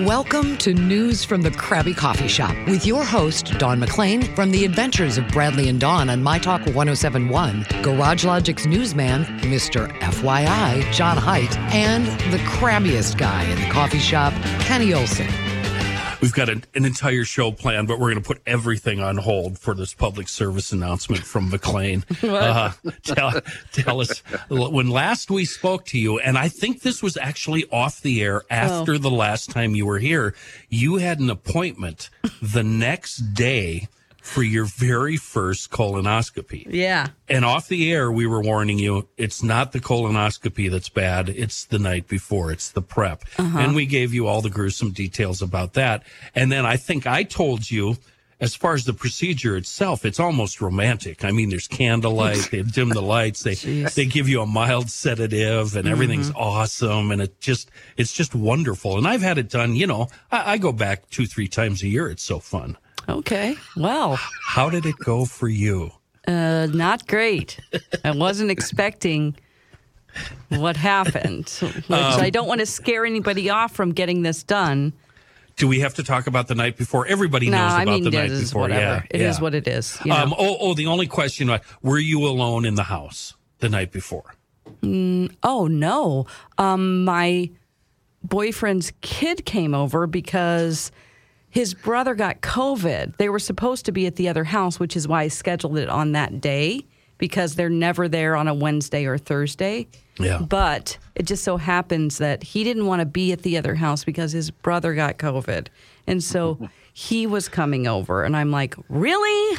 Welcome to News from the Crabby Coffee Shop with your host, Dawn McClain, from the adventures of Bradley and Dawn on My Talk 1071, Garage Logic's newsman, Mr. FYI, John Height, and the crabbiest guy in the coffee shop, Kenny Olson. We've got an, an entire show planned, but we're going to put everything on hold for this public service announcement from McClain. Uh, tell, tell us when last we spoke to you, and I think this was actually off the air after oh. the last time you were here. You had an appointment the next day for your very first colonoscopy. Yeah. And off the air, we were warning you it's not the colonoscopy that's bad, it's the night before, it's the prep. Uh-huh. And we gave you all the gruesome details about that. And then I think I told you. As far as the procedure itself, it's almost romantic. I mean, there's candlelight, they dim the lights, they they give you a mild sedative, and everything's mm-hmm. awesome, and it just it's just wonderful. And I've had it done. You know, I, I go back two three times a year. It's so fun. Okay. Well, how did it go for you? Uh, not great. I wasn't expecting what happened, which um, I don't want to scare anybody off from getting this done. Do we have to talk about the night before? Everybody no, knows about mean, the night before. Whatever. Yeah, it yeah. is what it is. You um, know? um, oh, oh, the only question: uh, Were you alone in the house the night before? Mm, oh no, um, my boyfriend's kid came over because his brother got COVID. They were supposed to be at the other house, which is why I scheduled it on that day because they're never there on a Wednesday or Thursday. Yeah. But it just so happens that he didn't want to be at the other house because his brother got COVID. And so he was coming over. And I'm like, really?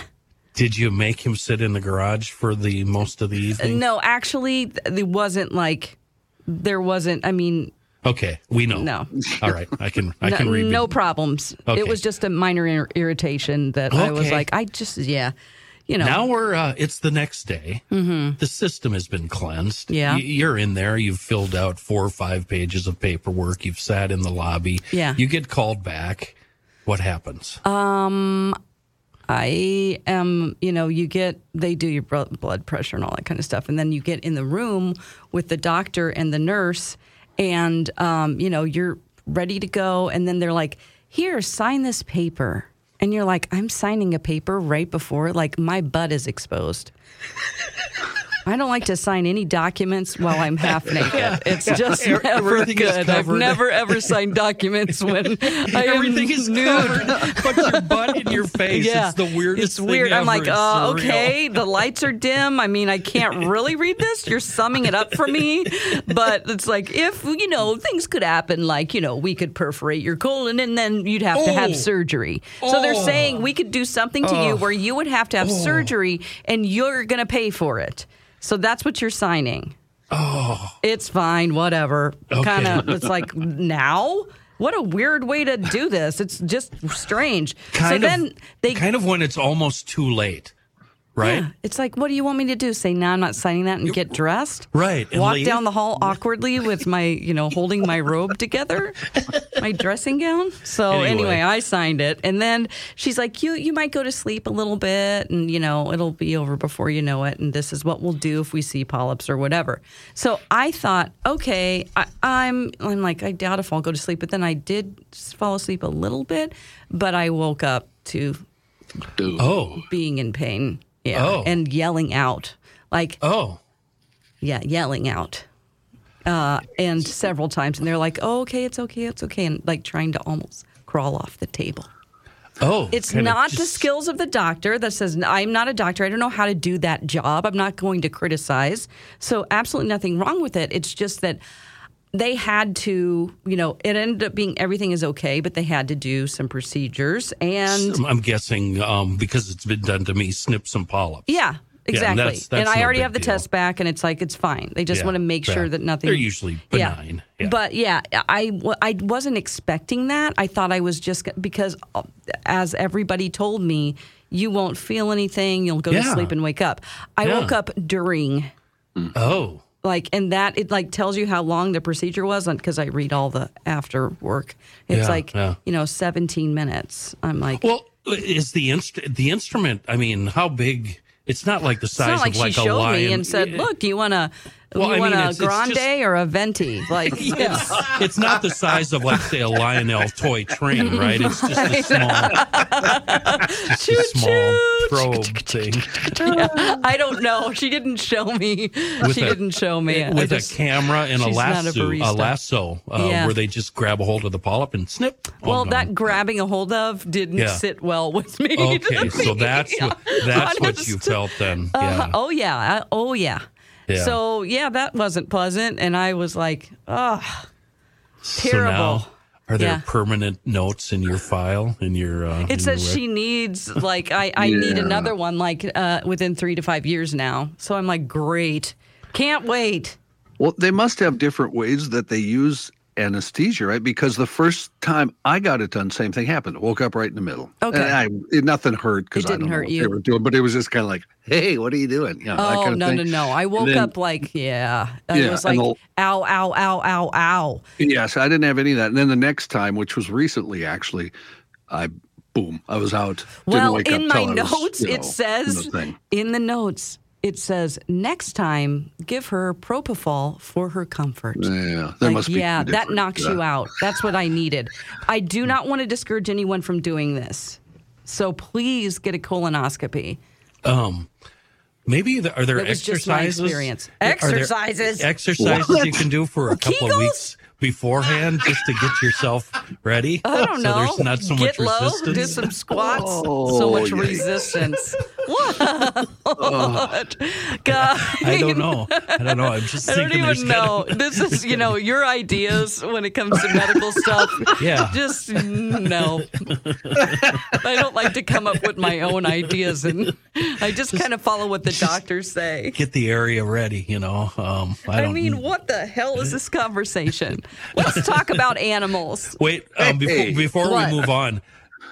Did you make him sit in the garage for the most of the uh, evening? No, actually, it wasn't like there wasn't. I mean, Okay, we know. No. All right, I can I can read. No problems. Okay. It was just a minor ir- irritation that okay. I was like, I just yeah, you know. Now we're uh, it's the next day. Mm-hmm. The system has been cleansed. Yeah, y- you're in there. You've filled out four or five pages of paperwork. You've sat in the lobby. Yeah, you get called back. What happens? Um. I am, you know, you get, they do your blood pressure and all that kind of stuff. And then you get in the room with the doctor and the nurse, and um, you know you're ready to go, and then they're like, "Here, sign this paper," and you're like, "I'm signing a paper right before like my butt is exposed." I don't like to sign any documents while I'm half naked. It's just never Everything good. I've never ever signed documents when I Everything is nude. covered, but your butt in your face. Yeah. It's the weirdest. It's weird. I'm like, uh, okay, the lights are dim. I mean, I can't really read this. You're summing it up for me, but it's like if you know things could happen, like you know we could perforate your colon and then you'd have oh. to have oh. surgery. So oh. they're saying we could do something to oh. you where you would have to have oh. surgery and you're going to pay for it. So that's what you're signing. Oh. It's fine, whatever. Okay. Kind of, it's like, now? What a weird way to do this. It's just strange. Kind so of, then they. Kind of when it's almost too late right? Yeah. It's like, what do you want me to do? Say, no, I'm not signing that and get dressed? Right. Walk down the hall awkwardly with my, you know, holding my robe together, my dressing gown. So anyway. anyway. I signed it. And then she's like, you, you might go to sleep a little bit and, you know, it'll be over before you know it. And this is what we'll do if we see polyps or whatever. So I thought, okay, I, I'm, I'm like, I doubt if I'll go to sleep. But then I did fall asleep a little bit, but I woke up to oh being in pain yeah. Oh. And yelling out. Like, oh. Yeah, yelling out. Uh, and several times. And they're like, oh, okay, it's okay, it's okay. And like trying to almost crawl off the table. Oh, it's not just... the skills of the doctor that says, I'm not a doctor. I don't know how to do that job. I'm not going to criticize. So, absolutely nothing wrong with it. It's just that they had to, you know, it ended up being everything is okay, but they had to do some procedures. And I'm guessing um, because it's been done to me, snip some polyps. Yeah. exactly. that's- that's and I no already have the deal. test back, and it's like it's fine. They just Yeah, want to make sure that nothing. They're usually benign. Yeah. But yeah, I I wasn't expecting that. I thought I was just because, uh, as everybody told me, you won't feel anything. You'll go to sleep and wake up. I Yeah. woke up during Oh, like and that it like tells you how long the procedure was because I read all the after work. It's Yeah, like yeah. you know 17 minutes. I'm like well, is the inst- the instrument? I mean, how big? It's not like the it's size not like of like she a showed lion. me and said, "Look, do you want to Well, I you want mean, a it's- it's grande just- or a venti?" Like It's, it's not the size of like say a Lionel toy train, right? It's just a small, just a small probe thing I don't know. She didn't show me. With she a- didn't show me. I with just- a camera and a she's not a lasso, a, lasso, uh, Yeah. where they just grab a hold of the polyp and snip. all Well, gone. that grabbing a hold of didn't Yeah. sit well with me. Okay, so that's what that's what you felt then. Uh, Yeah. oh yeah. I- oh yeah. Yeah. So yeah, that wasn't pleasant, and I was like, oh, So terrible. now, are there Yeah. permanent notes in your file? In your uh, in It says your she needs like I, I need another one like uh, within three to five years now. So I'm like, great, can't wait. Well, they must have different ways that they use anesthesia, right? Because the first time I got it done, same thing happened. Woke up right in the middle. Okay. And I, it, nothing hurt because It I didn't don't know hurt what you. they were doing, but it was just kind of like, hey, what are you doing? You know, Oh kind of no thing. no no! I woke then- up like yeah, I Yeah, was like the- ow ow ow ow ow. Yes, I didn't have any of that. And then the next time, which was recently actually, I boom, I was out. Didn't Well, wake in up my I was, notes, you know, it says in the notes it says next time give her propofol for her comfort. Yeah, there Like, must be. yeah, that knocks to you out. That's what I needed. I do not want to discourage anyone from doing this. So please get a colonoscopy. um, maybe the, are there That was just my exercises? experience. Are there Exercises. exercises you can do for a couple of weeks beforehand just to get yourself ready. I don't so know. there's not so Get much low, resistance. do some squats. so Oh, much yeah. resistance. What? God. I don't know. I don't know. I'm just I don't even know. gotta- This is, you know, your ideas when it comes to medical stuff. Yeah. Just no. I don't like to come up with my own ideas, and I just kind of follow what the doctors say. get the area ready. You know. Um, I I don't mean, what the hell is this conversation? Let's talk about animals. Wait, um, Hey. before, before we move on,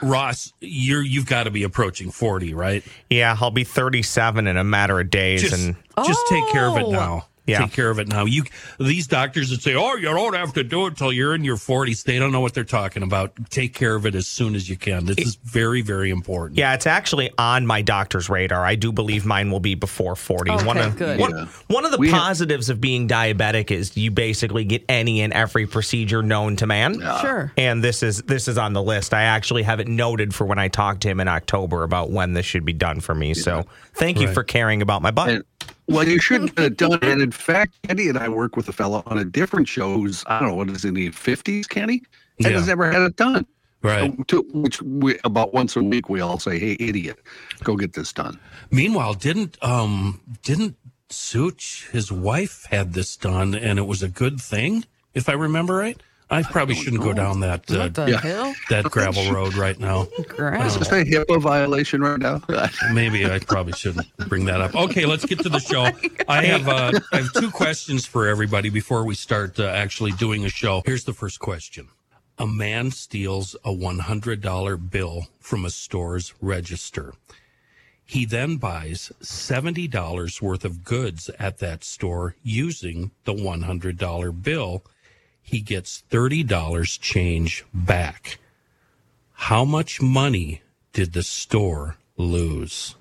Ross, you're you've got to be approaching forty, right? Yeah, I'll be 37 in a matter of days, Just and just take care of it Oh. now. Yeah. Take care of it now. You these doctors that say, "Oh, you don't have to do it till you're in your 40s." They don't know what they're talking about. Take care of it as soon as you can. This is very, very important. yeah, it's actually on my doctor's radar. I do believe mine will be before 40. one Okay, of good. One, Yeah. one of the We have- positives of being diabetic is you basically get any and every procedure known to man. Sure. And this is this is on the list. I actually have it noted for when I talk to him in October about when this should be done for me. So thank you for caring about my butt. And, well, you shouldn't have done it. And in fact, Kenny and I work with a fellow on a different show who's, I don't know, what is in the 50s, Kenny? And Yeah. has never had it done. Right. So, to, which we, about once a week, we all say, hey, idiot, go get this done. Meanwhile, didn't um didn't Such his wife had this done, and it was a good thing, if I remember right. I probably shouldn't go down that uh, What the Yeah. hell? that gravel road right now. Gross. Is this a HIPAA violation right now? Maybe I probably shouldn't bring that up. Okay, let's get to the show. I have uh, I have two questions for everybody before we start uh, actually doing a show. Here's the first question: A man steals a one hundred dollar bill from a store's register. He then buys seventy dollars worth of goods at that store using the one hundred dollar bill. He gets thirty dollars change back. How much money did the store lose?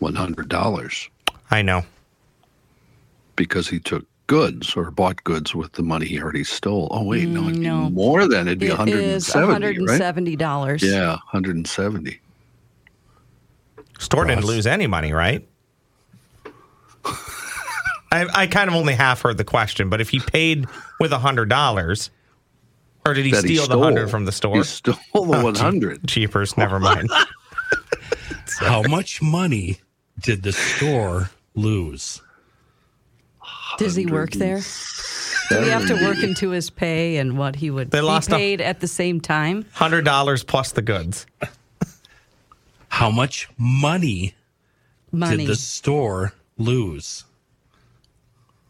$100 I know. because he took goods or bought goods with the money he already stole. Oh, wait, no, no. more than it'd be It is 170, right? $170. Yeah, 170. Store didn't lose any money, right? I, I kind of only half heard the question, but if he paid with a hundred dollars, or did he That steal the stole. hundred from the store? He stole the 100. Cheapers, never mind. How much money did the store lose? Does he work there? Do we have to work into his pay and what he would They lost be a- paid at the same time? Hundred dollars plus the goods. How much money Money. did the store lose?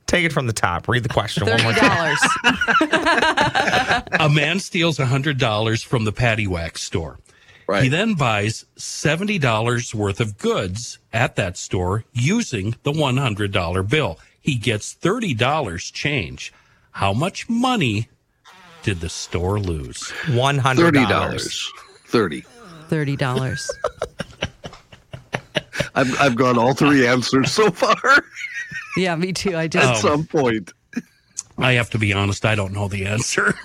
Take it from the top. Read the question one more Thirty time. dollars. A man steals $100 from the Patty Wax store. Right. He then buys $70 worth of goods at that store using the $100 bill. He gets $30 change. How much money did the store lose? One hundred Thirty dollars. $30. Thirty. Thirty dollars. I've I've got all three answers so far. Yeah, me too. I At Oh. just some point. I have to be honest, I don't know the answer.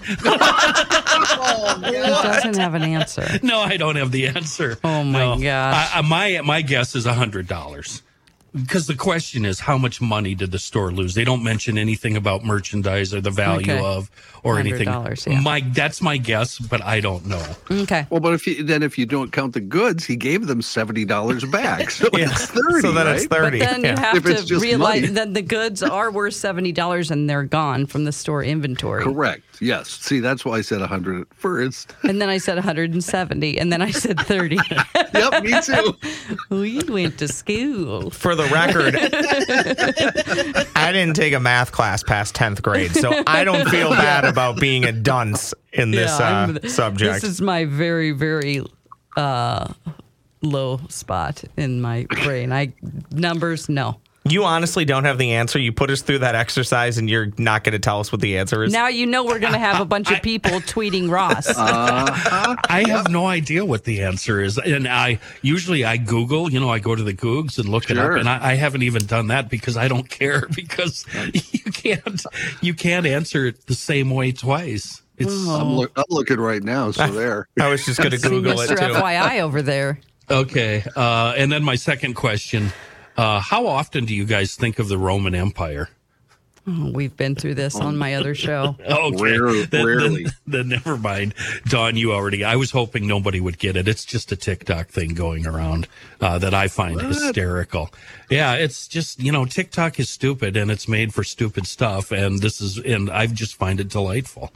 Oh, he doesn't have an answer. no, I don't have the answer. Oh, my No. gosh. I, I, my my guess is $100. Because the question is, how much money did the store lose? They don't mention anything about merchandise or the value Okay. of or anything. $100, yeah. My that's my guess, but I don't know. Okay. Well, but if you then if you don't count the goods, he gave them seventy dollars back. So Yeah. it's thirty. so then right? it's But thirty. then yeah. you have If it's to just realize money. that the goods are worth seventy dollars and they're gone from the store inventory. Correct. Yes. See, that's why I said hundred at first. And then I said 170, and then I said 30. yep, me too. we went to school. For the record, I didn't take a math class past 10th grade, so I don't feel bad about being a dunce in this I'm- uh, subject. This is my very, very uh, low spot in my brain. I numbers, no. You honestly don't have the answer. You put us through that exercise and you're not going to tell us what the answer is. Now you know we're going to have a bunch of people tweeting Ross. I have no idea what the answer is, and I usually I Google. You know, I go to the Googs and look it up, and I, I haven't even done that because I don't care because you can't you can't answer it the same way twice. It's I'm, look, I'm looking right now. So there. I was just going to Google it Mr. too. FYI over there. okay. Uh, and then my second question: uh, How often do you guys think of the Roman Empire? Oh, we've been through this on my other show. Okay, Rare- then, rarely. Then, then never mind. Dawn, you already. I was hoping nobody would get it. It's just a TikTok thing going around uh, that I find hysterical. Yeah, it's just you know TikTok is stupid and it's made for stupid stuff, and this is and I just find it delightful.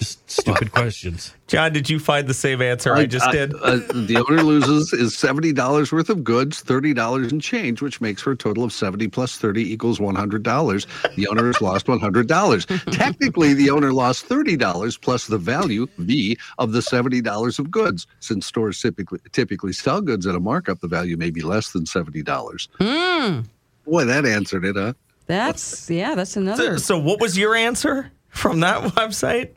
Just stupid questions. John, did you find the same answer I, just did? Uh, the owner loses is seventy dollars worth of goods, thirty dollars in change, which makes for a total of seventy plus thirty equals one hundred dollars. The owner has lost one hundred dollars. Technically, the owner lost thirty dollars plus the value V of the seventy dollars of goods. Since stores typically typically sell goods at a markup, the value may be less than seventy dollars. Boy, that answered it, huh? That's, yeah, that's so, another. so what was your answer from that website?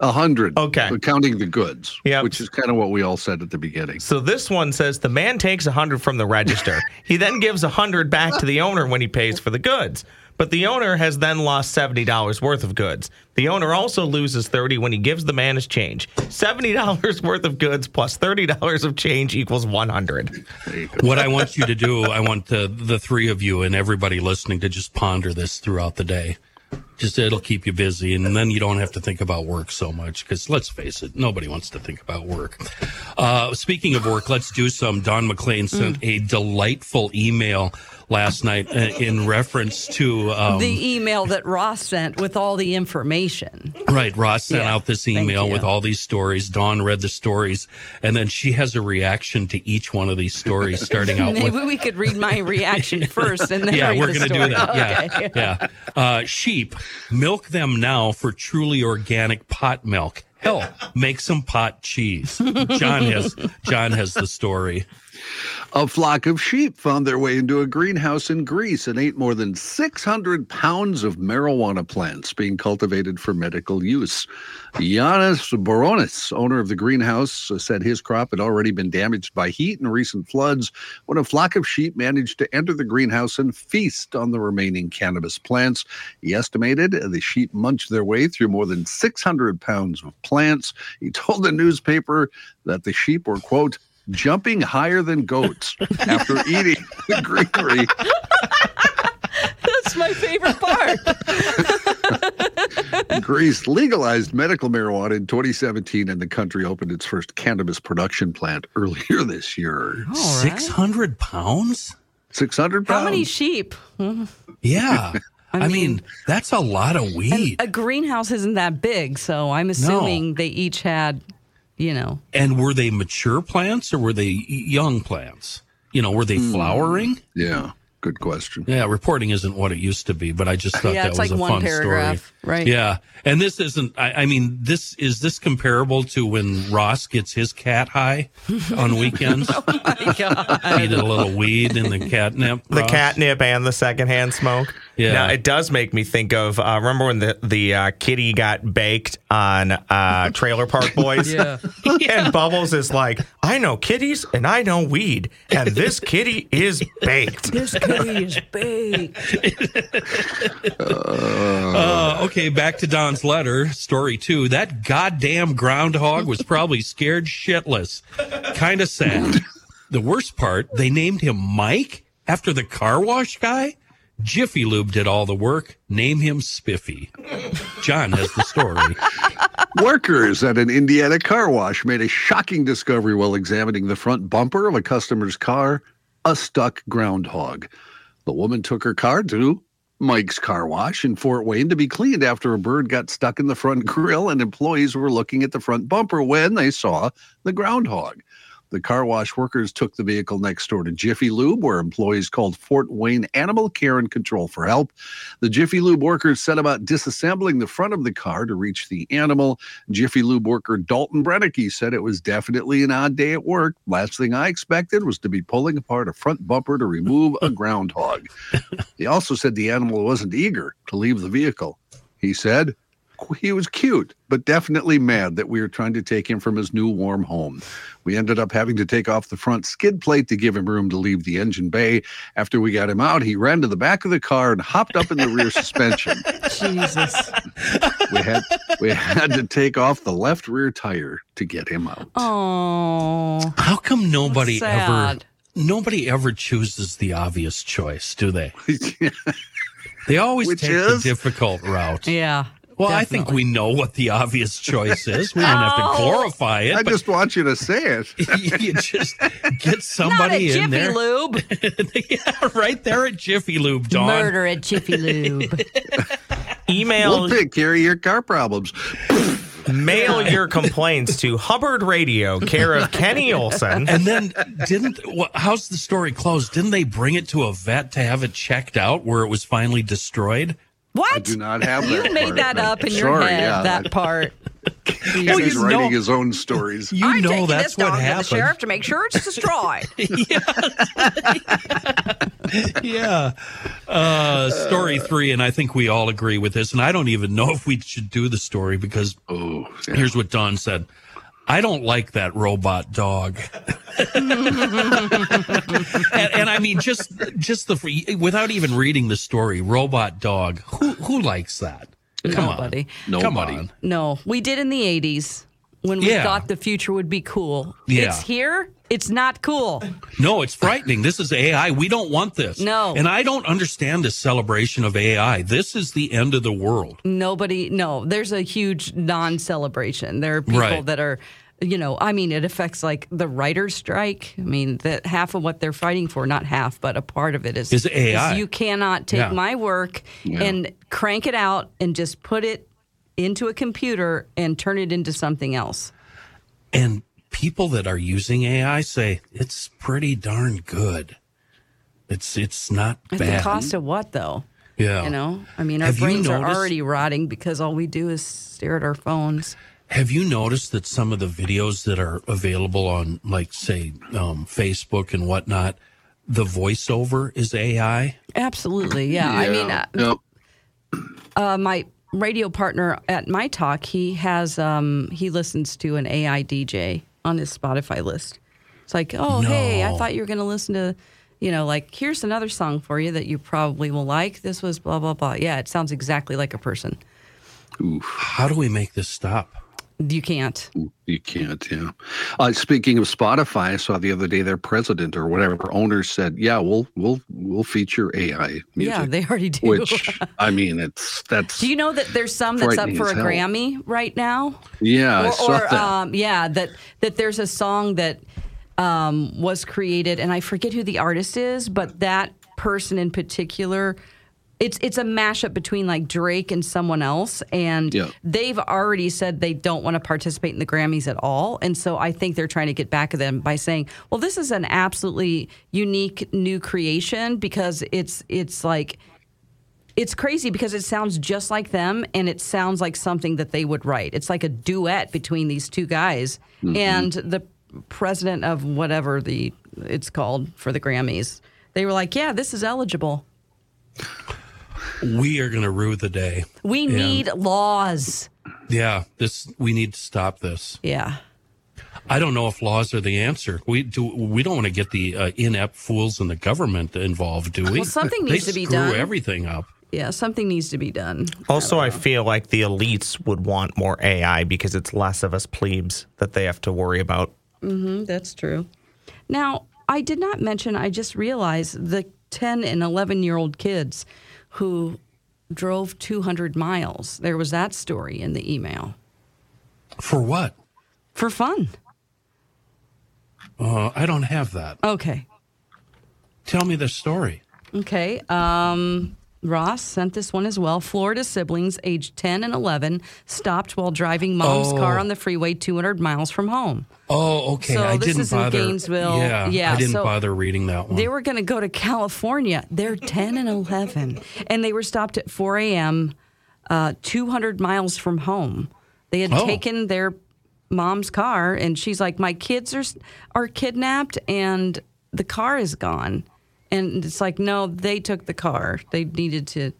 A hundred. Okay. counting the goods. Yeah. which is kind of what we all said at the beginning. So this one says the man takes a hundred from the register. he then gives a hundred back to the owner when he pays for the goods. But the owner has then lost seventy dollars worth of goods. The owner also loses thirty when he gives the man his change. Seventy dollars worth of goods plus thirty dollars of change equals one hundred. What I want you to do, I want the, the three of you and everybody listening to just ponder this throughout the day. Just it'll keep you busy, and then you don't have to think about work so much. Because let's face it, nobody wants to think about work. Uh, speaking of work, let's do some. Dawn McClain sent a delightful email last night uh, in reference to um, the email that Ross sent with all the information. Right. Ross sent Yeah, out this email with all these stories. Dawn read the stories, and then she has a reaction to each one of these stories, starting out Maybe with. we could read my reaction first and then Yeah, we're going to do that. Yeah. Okay. Yeah. Uh, sheep, milk them now for truly organic pot milk. Hell, make some pot cheese. John has John has the story. A flock of sheep found their way into a greenhouse in Greece and ate more than 600 pounds of marijuana plants being cultivated for medical use. Yanis Boronis, owner of the greenhouse, uh, said his crop had already been damaged by heat and recent floods when a flock of sheep managed to enter the greenhouse and feast on the remaining cannabis plants. He estimated the sheep munched their way through more than 600 pounds of plants. He told the newspaper that the sheep were, quote, jumping higher than goats after eating the greenery. That's my favorite part. Greece legalized medical marijuana in 2017, and the country opened its first cannabis production plant earlier this year. All right. Six hundred pounds. 600 pounds. How many sheep? Yeah. I, mean, that's a lot of weed. A greenhouse isn't that big, so I'm assuming they each had, you know, And were they mature plants or were they young plants? You know, were they Hmm. flowering? Yeah. Good question. Yeah, reporting isn't what it used to be, but I just thought Yeah, that it's was like a one fun paragraph, story. right. Yeah, and this isn't. I, I mean, this is this comparable to when Ross gets his cat high on weekends. Oh my God. He did a little weed in the catnip. The Ross? catnip and the secondhand smoke. Yeah. Now, it does make me think of uh, remember when the the uh, kitty got baked on uh, Trailer Park Boys? Yeah. And Bubbles is like, I know kitties and I know weed, and this kitty is baked. This kitty is baked. Uh, okay, back to Dawn's letter. Story two. That goddamn groundhog was probably scared shitless. Kind of sad. The worst part, they named him Mike after the car wash guy. Jiffy Lube did all the work. Name him Spiffy. John has the story. Workers at an Indiana car wash made a shocking discovery while examining the front bumper of a customer's car a stuck groundhog. The woman took her car to Mike's car wash in Fort Wayne to be cleaned after a bird got stuck in the front grill, and employees were looking at the front bumper when they saw the groundhog. The car wash workers took the vehicle next door to Jiffy Lube, where employees called Fort Wayne Animal Care and Control for help. The Jiffy Lube workers set about disassembling the front of the car to reach the animal. Jiffy Lube worker Dalton Brennicky said it was definitely an odd day at work. Last thing I expected was to be pulling apart a front bumper to remove a groundhog. he also said the animal wasn't eager to leave the vehicle. He said, he was cute, but definitely mad that we were trying to take him from his new warm home. We ended up having to take off the front skid plate to give him room to leave the engine bay. After we got him out, he ran to the back of the car and hopped up in the rear suspension. Jesus. We had we had to take off the left rear tire to get him out. Oh. How come nobody ever nobody ever chooses the obvious choice, do they? They always Which take is? the difficult route. Yeah. Well, I think we know what the obvious choice is. We don't have to Oh. glorify it. I just want you to say it. you just get Not somebody a in Jiffy there. Lube. yeah, right there at Jiffy Lube, Dawn. Murder at Jiffy Lube. Email We'll take care of your car problems. mail your complaints to Hubbard Radio, care of Kenny Olson. And then didn't wha- how's the story closed? Didn't they bring it to a vet to have it checked out where it was finally destroyed? What? I do not have You that made part, that up in your sorry, head, yeah, that part. He's writing know- his own stories. You I'm know taking that's this dog what to the sheriff to make sure it's destroyed. yeah. Uh, story three, and I think we all agree with this. And I don't even know if we should do the story because Oh, yeah. here's what Dawn said. I don't like that robot dog. and, and I mean, just just the without even reading the story, robot dog. Who who likes that? Come Nobody. on, come on. No, we did in the 80s when we Yeah. thought the future would be cool. Yeah. It's here. It's not cool. No, it's frightening. This is AI. We don't want this. No. and I don't understand this celebration of AI. This is the end of the world. Nobody, no, there's a huge non celebration. There are people Right. that are, you know, I mean, it affects like the writer's strike. I mean, that half of what they're fighting for, not half, but a part of it is, Is AI. you cannot take Yeah. my work and crank it out and just put it into a computer and turn it into something else. And people that are using AI say it's pretty darn good. It's it's not At bad. the cost of what, though? yeah. You know, I mean, our Have you brains are already rotting because all we do is stare at our phones. Have you noticed that some of the videos that are available on, like, say, um, Facebook and whatnot, the voiceover is AI? Absolutely, yeah. I mean, uh, Yep. uh, my radio partner at my talk, he has um, he listens to an AI DJ on his Spotify list. It's like, oh, hey, I thought you were going to listen to, you know, like here's another song for you that you probably will like. This was blah blah blah. Yeah, it sounds exactly like a person. How do we make this stop? You can't. You can't, yeah. Uh, speaking of Spotify, I saw the other day their president or whatever owner said, "Yeah, we'll we'll we'll feature AI music." Yeah, they already do. which I mean, it's that's do you know that there's some that's up for a hell. Grammy right now? yeah, I or, saw or, that. Um, yeah, that that there's a song that um, was created, and I forget who the artist is, but that person in particular it's it's a mashup between like Drake and someone else, and Yeah. they've already said they don't want to participate in the Grammys at all, and so I think they're trying to get back at them by saying, "Well, this is an absolutely unique new creation because it's it's like." It's crazy because it sounds just like them and it sounds like something that they would write. It's like a duet between these two guys. Mm-hmm. And the president of whatever the it's called for the Grammys, they were like, "Yeah, this is eligible. We are going to rue the day. We Yeah. need laws." Yeah, this we need to stop this. Yeah. I don't know if laws are the answer. We do. We don't want to get the uh, inept fools in the government involved, do we? Well, something needs to be done. screw done. Everything up. Yeah, something needs to be done. Also, I feel like the elites would want more AI because it's less of us plebes that they have to worry about. Mm-hmm, That's true. Now, I did not mention, I just realized the 10 and 11 year old kids who drove 200 miles. There was that story in the email For what? for fun. Uh, I don't have that. Okay. Tell me the story. Okay. Um, Ross sent this one as well. Florida siblings aged 10 and 11 stopped while driving mom's Oh. car on the freeway 200 miles from home. Oh, okay. So I this didn't is in bother. Gainesville. Yeah, Yeah, I didn't so bother reading that one. They were going to go to California. They're 10 and 11. And they were stopped at 4 a.m., uh, 200 miles from home. They had Oh. taken their mom's car, and she's like, My kids are, are kidnapped, and the car is gone. And it's like, No, they took the car. They needed to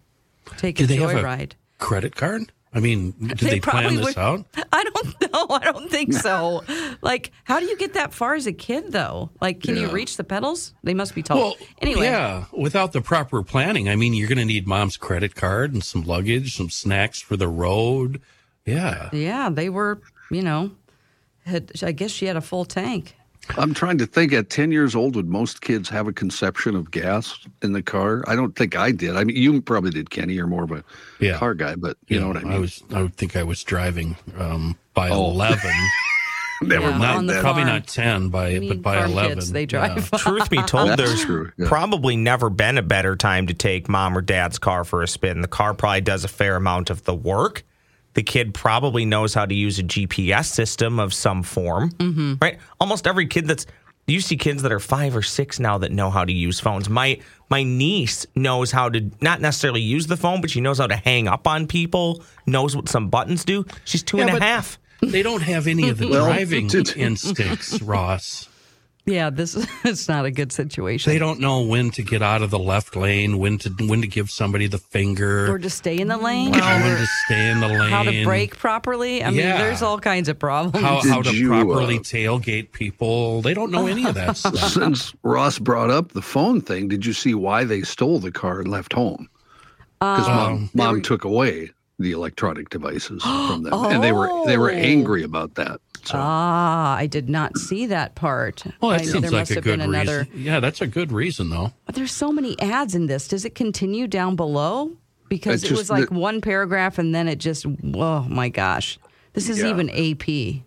take Did a they have a joyride. credit card? I mean, did they, plan this would- out? I don't know. I don't think so. like, how do you get that far as a kid, though? Like, can you reach the pedals? They must be tall. Well, anyway, yeah, without the proper planning, I mean, you're going to need mom's credit card and some luggage, some snacks for the road. Yeah. Yeah, they were, you know, had, I guess she had a full tank. I'm trying to think at 10 years old, would most kids have a conception of gas in the car? I don't think I did. I mean, you probably did, Kenny. You're more of a Yeah. car guy, but you know what I mean? I was. I would think I was driving um, by Oh. eleven. Never Yeah, not the probably not ten by but by eleven. kids, they Yeah. drive. Truth be told, there's true, yeah. probably never been a better time to take mom or dad's car for a spin. The car probably does a fair amount of the work. The kid probably knows how to use a GPS system of some form, Mm-hmm. right? Almost every kid that's you see kids that are five or six now that know how to use phones. My my niece knows how to not necessarily use the phone, but she knows how to hang up on people. Knows what some buttons do. She's two and a half. They don't have any of the driving instincts, Ross. Yeah, this is it's not a good situation. They don't know when to get out of the left lane, when to when to give somebody the finger, or to stay in the lane, when to stay in the lane, how to brake properly. I mean, there's all kinds of problems. how, how to you, properly uh, tailgate people. They don't know any of that stuff. Since Ross brought up the phone thing, did you see why they stole the car and left home? Because Um, mom, mom took away the electronic devices from them, and they were they were Oh. angry about that. So ah, I did not see that part. Well, that know seems there like must a have good been another. reason. Yeah, that's a good reason, though. But there's so many ads in this. Does it continue down below? Because It it, was like the- one paragraph and then it just, oh my gosh. This is Yeah. even AP.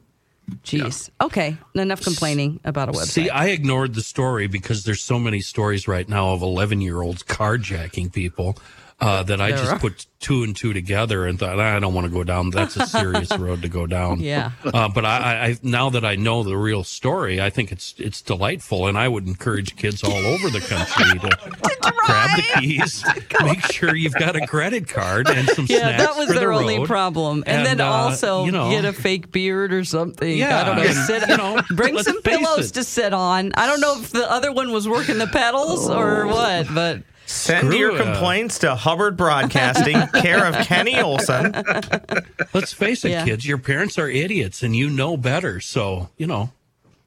Jeez. Okay. Enough complaining about a website. See, I ignored the story because there's so many stories right now of 11 year olds carjacking people uh, that I There just are. put two and two together and thought I don't want to go down. That's a serious road to go down. Yeah. Uh, but I, I, now that I know the real story, I think it's it's delightful, and I would encourage kids all over the country to grab the keys, make sure you've got a credit card and some yeah, snacks that was their the only problem. And, And, then uh, also you know- get a fake beard or something. Yeah, I don't know. and, Sit, you know, bring some pillows it. to sit on. I don't know if the other one was working the pedals or what, but Send Screw your it. complaints to Hubbard Broadcasting, care of Kenny Olson. Let's face it, Yeah. kids, your parents are idiots and you know better. So, you know,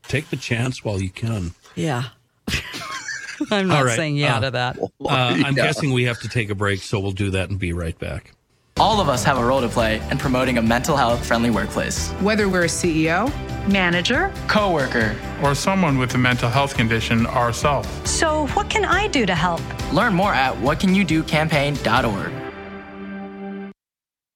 take the chance while you can. yeah. I'm not All right, saying yeah uh, to that. Uh, I'm Yeah. guessing we have to take a break, so we'll do that and be right back. All of us have a role to play in promoting a mental health friendly workplace. Whether we're a CEO, Manager. Coworker, or someone with a mental health condition ourselves. So, what can I do to help? learn more at whatcanyoudocampaign.org.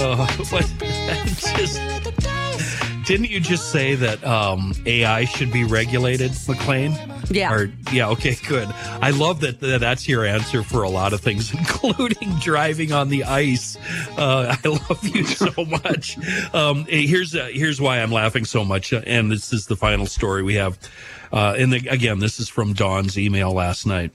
Oh, what, just, didn't you just say that um, AI should be regulated, McClain? Yeah. Or, yeah. Okay. Good. I love that, that. That's your answer for a lot of things, including driving on the ice. Uh, I love you so much. Um, here's uh, here's why I'm laughing so much, uh, and this is the final story we have. Uh, and the, again, this is from Dawn's email last night.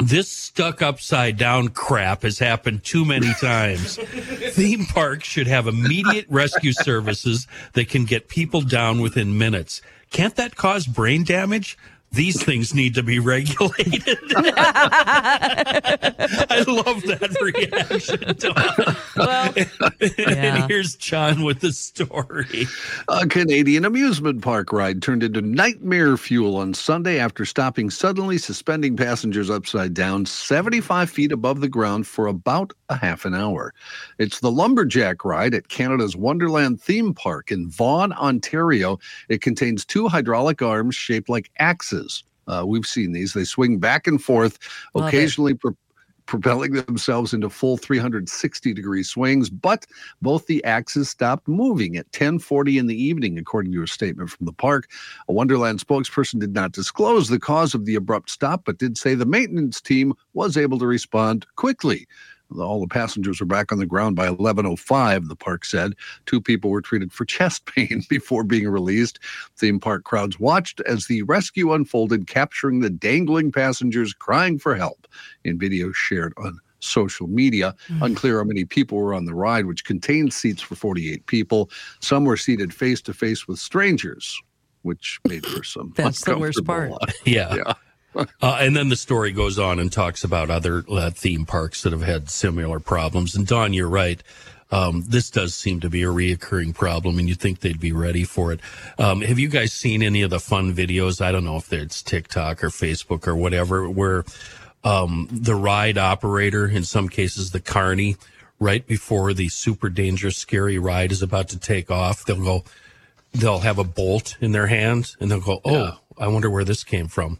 This stuck upside down crap has happened too many times. Theme parks should have immediate rescue services that can get people down within minutes. Can't that cause brain damage? These things need to be regulated. I love that reaction. Dawn. Well, yeah. And here's John with the story. A Canadian amusement park ride turned into nightmare fuel on Sunday after stopping suddenly, suspending passengers upside down 75 feet above the ground for about a half an hour. It's the Lumberjack ride at Canada's Wonderland theme park in Vaughan, Ontario. It contains two hydraulic arms shaped like axes. Uh, we've seen these. They swing back and forth, Love occasionally pro- propelling themselves into full 360 degree swings but both the axes stopped moving at 10:40 in the evening according to a statement from the park. A wonderland spokesperson did not disclose the cause of the abrupt stop but did say the maintenance team was able to respond quickly all the passengers were back on the ground by 11:05 the park said two people were treated for chest pain before being released theme park crowds watched as the rescue unfolded capturing the dangling passengers crying for help in videos shared on social media. Mm. Unclear how many people were on the ride, which contained seats for 48 people. Some were seated face to face with strangers, which made for some. That's the worst part. Yeah. Yeah. Uh, and then the story goes on and talks about other uh, theme parks that have had similar problems. And Dawn, you're right. Um, this does seem to be a reoccurring problem, and you think they'd be ready for it. Um, have you guys seen any of the fun videos? I don't know if it's TikTok or Facebook or whatever, where um, the ride operator, in some cases the carny, right before the super dangerous, scary ride is about to take off, they'll go, they'll have a bolt in their hand, and they'll go, "Oh, I wonder where this came from."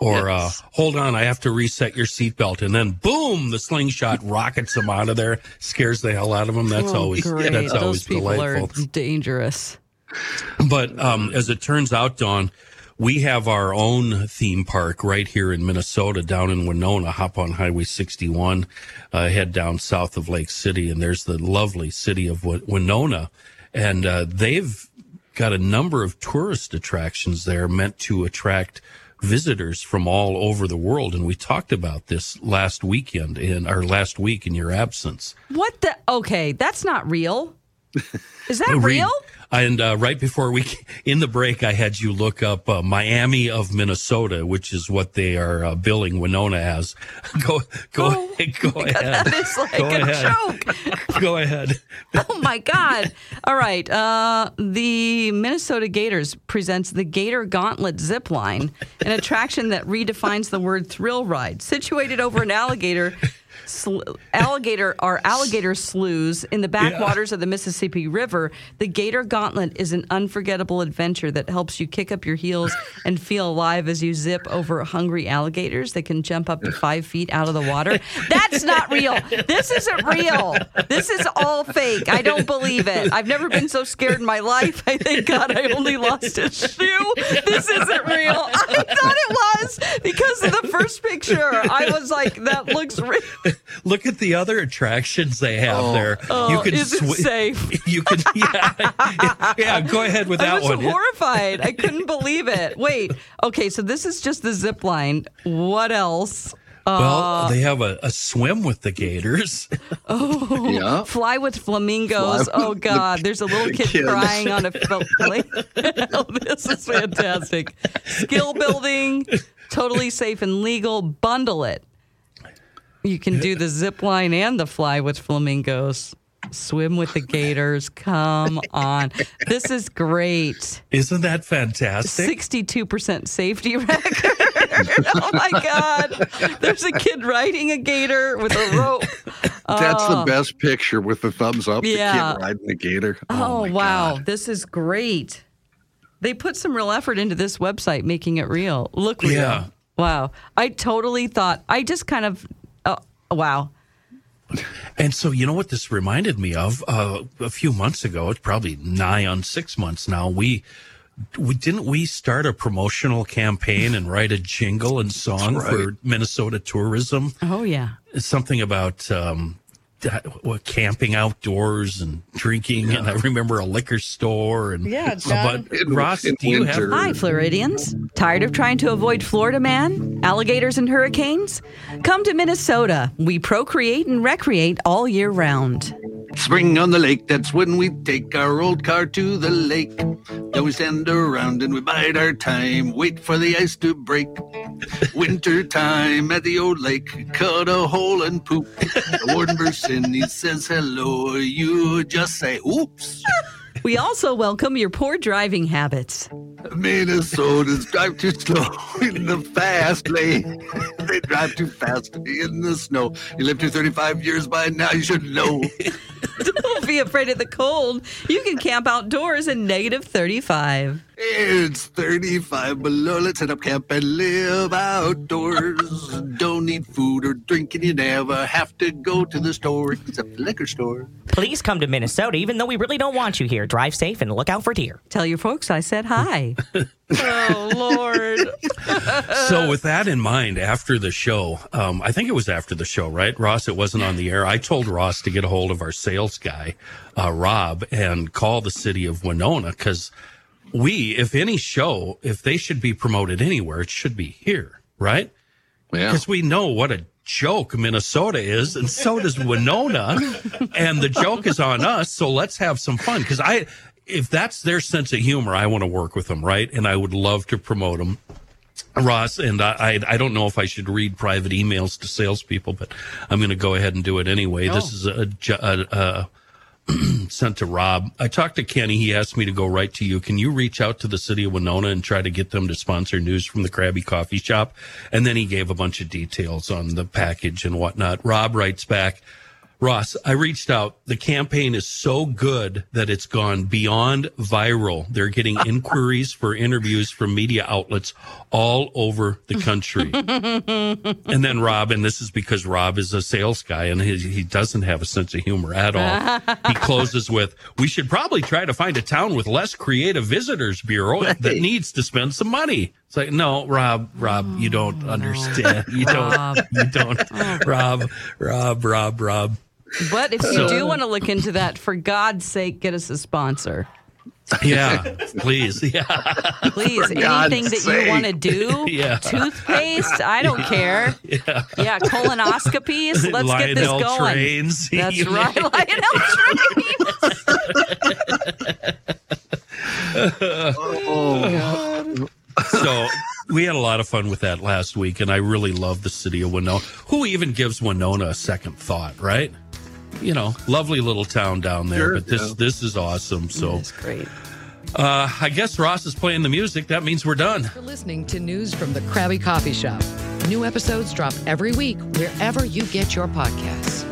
Or uh, hold on, I have to reset your seatbelt, and then boom, the slingshot rockets them out of there, scares the hell out of them. That's Oh, always great. that's Those always people delightful. are dangerous. But um, as it turns out, Dawn, we have our own theme park right here in Minnesota, down in Winona. Hop on Highway 61, uh, head down south of Lake City, and there's the lovely city of Wi- Winona, and uh, they've got a number of tourist attractions there meant to attract visitors from all over the world and we talked about this last weekend in our last week in your absence What the? Okay, that's not real. Is that real? And uh, right before we, in the break, I had you look up uh, Miami of Minnesota, which is what they are uh, billing Winona as. go, go, Oh, go ahead. That is like Go a ahead. joke. Go ahead. Oh my God. All right. Uh, the Minnesota Gators presents the Gator Gauntlet Zip Line, an attraction that redefines the word thrill ride. Situated over an alligator sl- alligator are alligator sloughs in the backwaters of the Mississippi River. The Gator Gauntlet is an unforgettable adventure that helps you kick up your heels and feel alive as you zip over hungry alligators that can jump up to five feet out of the water. That's not real. This isn't real. This is all fake. I don't believe it. I've never been so scared in my life. I thank God I only lost a shoe. This isn't real. I thought it was because of the first picture. I was like, that looks real. Look at the other attractions they have there. Oh, is it safe? You can, yeah, yeah. Go ahead with that one. I that was one. horrified. I couldn't believe it. Wait. Okay, so this is just the zip line. What else? Well, Uh, they have a, a swim with the gators. Oh, Yeah. fly with flamingos. Fly oh with God, the there's a little kid kids. crying on a fil- oh, This is fantastic. Skill building, totally safe and legal. Bundle it. You can do the zip line and the fly with flamingos. Swim with the gators. Come on. This is great. Isn't that fantastic? 62% safety record. oh my God. There's a kid riding a gator with a rope. That's Oh. the best picture with the thumbs up. Yeah. The kid riding the gator. Oh, oh wow. This is great. They put some real effort into this website, making it real. Look real. Yeah. Wow. I totally thought, I just kind of, oh, wow. And so, you know what this reminded me of? Uh, a few months ago, it's probably nigh on six months now. We, we didn't we start a promotional campaign and write a jingle and song That's for. Minnesota tourism. Oh, yeah. Something about um, what, camping outdoors and drinking. And I remember a liquor store. And Yeah, so, John. but In- Ross, in do you winter. have? Hi, Floridians. Tired of trying to avoid Florida man, alligators, and hurricanes? Come to Minnesota. We procreate and recreate all year round. Spring on the lake, that's when we take our old car to the lake. Then we stand around and we bide our time, wait for the ice to break. Winter time at the old lake, cut a hole and poop. The warden bursts in, he says hello, you just say oops. We also welcome your poor driving habits. Minnesotans drive too slow in the fast lane. they drive too fast in the snow. You lived here 35 years by now, you should know. Don't be afraid of the cold. You can camp outdoors in negative 35. It's 35 below. Let's set up camp and live outdoors. Don't need food or drink, and you never have to go to the store except the liquor store. Please come to Minnesota, even though we really don't want you here. Drive safe and look out for deer. Tell your folks I said hi. oh, Lord. so with that in mind after the show um, i think it was after the show right ross it wasn't on the air i told ross to get a hold of our sales guy uh, rob and call the city of winona because we if any show if they should be promoted anywhere it should be here right Yeah. because we know what a joke minnesota is and so does winona and the joke is on us so let's have some fun because i if that's their sense of humor i want to work with them right and i would love to promote them Ross, and I, I, I don't know if I should read private emails to salespeople, but I'm going to go ahead and do it anyway. This is a, a, a sent to Rob. I talked to Kenny. He asked me to go right to you. Can you reach out to the city of Winona and try to get them to sponsor news from the Crabby Coffee Shop? And then he gave a bunch of details on the package and whatnot. Rob writes back. Ross, I reached out. The campaign is so good that it's gone beyond viral. They're getting inquiries for interviews from media outlets all over the country. and then Rob, and this is because Rob is a sales guy and he, he doesn't have a sense of humor at all. he closes with, We should probably try to find a town with less creative visitors bureau that needs to spend some money. It's like, no, Rob, Rob, you don't oh, understand. You don't, you don't, oh. Rob, Rob, Rob, Rob. But if you do want to look into that, for God's sake, get us a sponsor. Yeah, please. Yeah. Please, For God's anything that you want to do. Yeah. Toothpaste, I don't care. Yeah. Yeah, colonoscopies. Let's get this going. trains. That's right, name Oh, so we had a lot of fun with that last week, and I really love the city of Winona. Who even gives Winona a second thought, right? You know, lovely little town down there, Sure, but this yeah. this is awesome. So That's great. Uh, I guess Ross is playing the music. That means we're done. For listening to news from the Crabby Coffee Shop. New episodes drop every week wherever you get your podcasts.